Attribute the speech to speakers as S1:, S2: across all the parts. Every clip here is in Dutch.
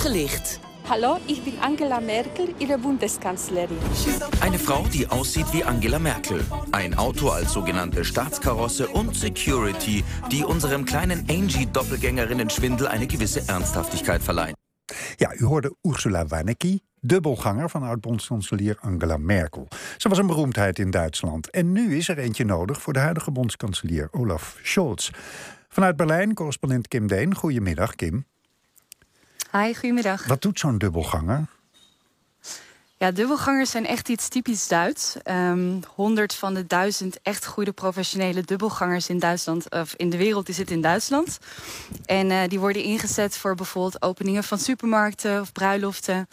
S1: Uitgelicht.
S2: Hallo, ich bin Angela Merkel, Ihre Bundeskanzlerin.
S3: Eine Frau, die aussieht wie Angela Merkel. Ein Auto als sogenannte Staatskarosse und Security, die unserem kleinen Angie-Doppelgängerinnen-Schwindel eine gewisse Ernsthaftigkeit verleihen.
S4: Ja, u hoorde Ursula Warnecki, dubbelganger van oud-bondskanselier Angela Merkel. Ze was een beroemdheid in Duitsland. En nu is er eentje nodig voor de huidige bondskanselier Olaf Scholz. Vanuit Berlijn, correspondent Kim Deen. Goedemiddag, Kim.
S5: Hi, goedemiddag.
S4: Wat doet zo'n dubbelganger?
S5: Ja, dubbelgangers zijn echt iets typisch Duits. Um, 100 van de duizend echt goede professionele dubbelgangers in Duitsland, of in de wereld, die zitten in Duitsland. En uh, die worden ingezet voor bijvoorbeeld openingen van supermarkten of bruiloften.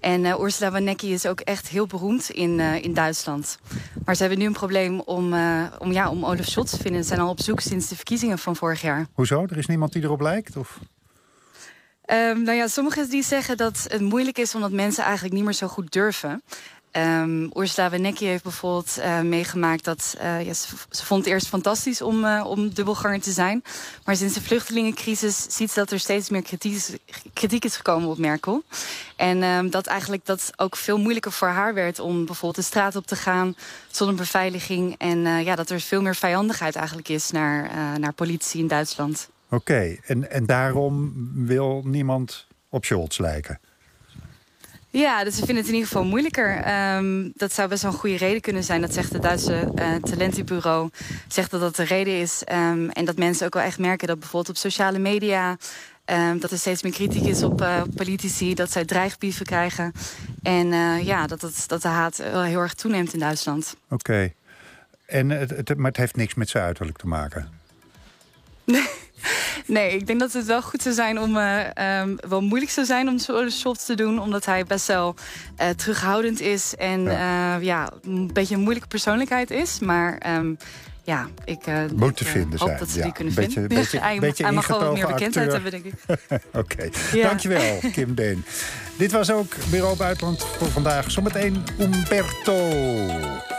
S5: En uh, Ursula Wanecki is ook echt heel beroemd in, uh, in Duitsland. Maar ze hebben nu een probleem om, uh, om, ja, om Olaf Scholz te vinden. Ze zijn al op zoek sinds de verkiezingen van vorig jaar.
S4: Hoezo? Er is niemand die erop lijkt? Of?
S5: Um, nou ja, sommigen die zeggen dat het moeilijk is omdat mensen eigenlijk niet meer zo goed durven. Um, Ursula Wenecki heeft bijvoorbeeld uh, meegemaakt dat uh, ja, ze, vond het eerst fantastisch om, uh, om dubbelganger te zijn. Maar sinds de vluchtelingencrisis ziet ze dat er steeds meer kritiek is, kritiek is gekomen op Merkel. En um, dat eigenlijk dat ook veel moeilijker voor haar werd om bijvoorbeeld de straat op te gaan zonder beveiliging. En ja, dat er veel meer vijandigheid eigenlijk is naar, naar politie in Duitsland.
S4: Oké, okay. en, en daarom wil niemand op Scholz lijken?
S5: Ja, dus ze vinden het in ieder geval moeilijker. Um, dat zou best wel een goede reden kunnen zijn. Dat zegt het Duitse uh, talentenbureau. Zegt dat dat de reden is. Um, en dat mensen ook wel echt merken dat bijvoorbeeld op sociale media... Um, dat er steeds meer kritiek is op uh, politici. Dat zij dreigbrieven krijgen. En uh, ja, dat, het, dat de haat wel heel erg toeneemt in Duitsland.
S4: Oké. Okay. En het, het, maar het heeft niks met zijn uiterlijk te maken?
S5: Nee. Ik denk dat het wel goed zou zijn om uh, um, wel moeilijk zou zijn om soft te doen, omdat hij best wel uh, terughoudend is en ja. Uh, ja. een beetje een moeilijke persoonlijkheid is. Maar um, ja, ik, uh,
S4: Moet te vinden
S5: hoop
S4: zijn.
S5: dat ze
S4: ja.
S5: die kunnen
S4: beetje,
S5: vinden.
S4: Beetje,
S5: hij,
S4: beetje
S5: hij mag wel wat meer bekendheid
S4: acteur.
S5: hebben, denk ik.
S4: Oké, okay.
S5: Ja.
S4: dankjewel Kim Deen. Dit was ook Bureau Buitenland voor vandaag. Zometeen Umberto.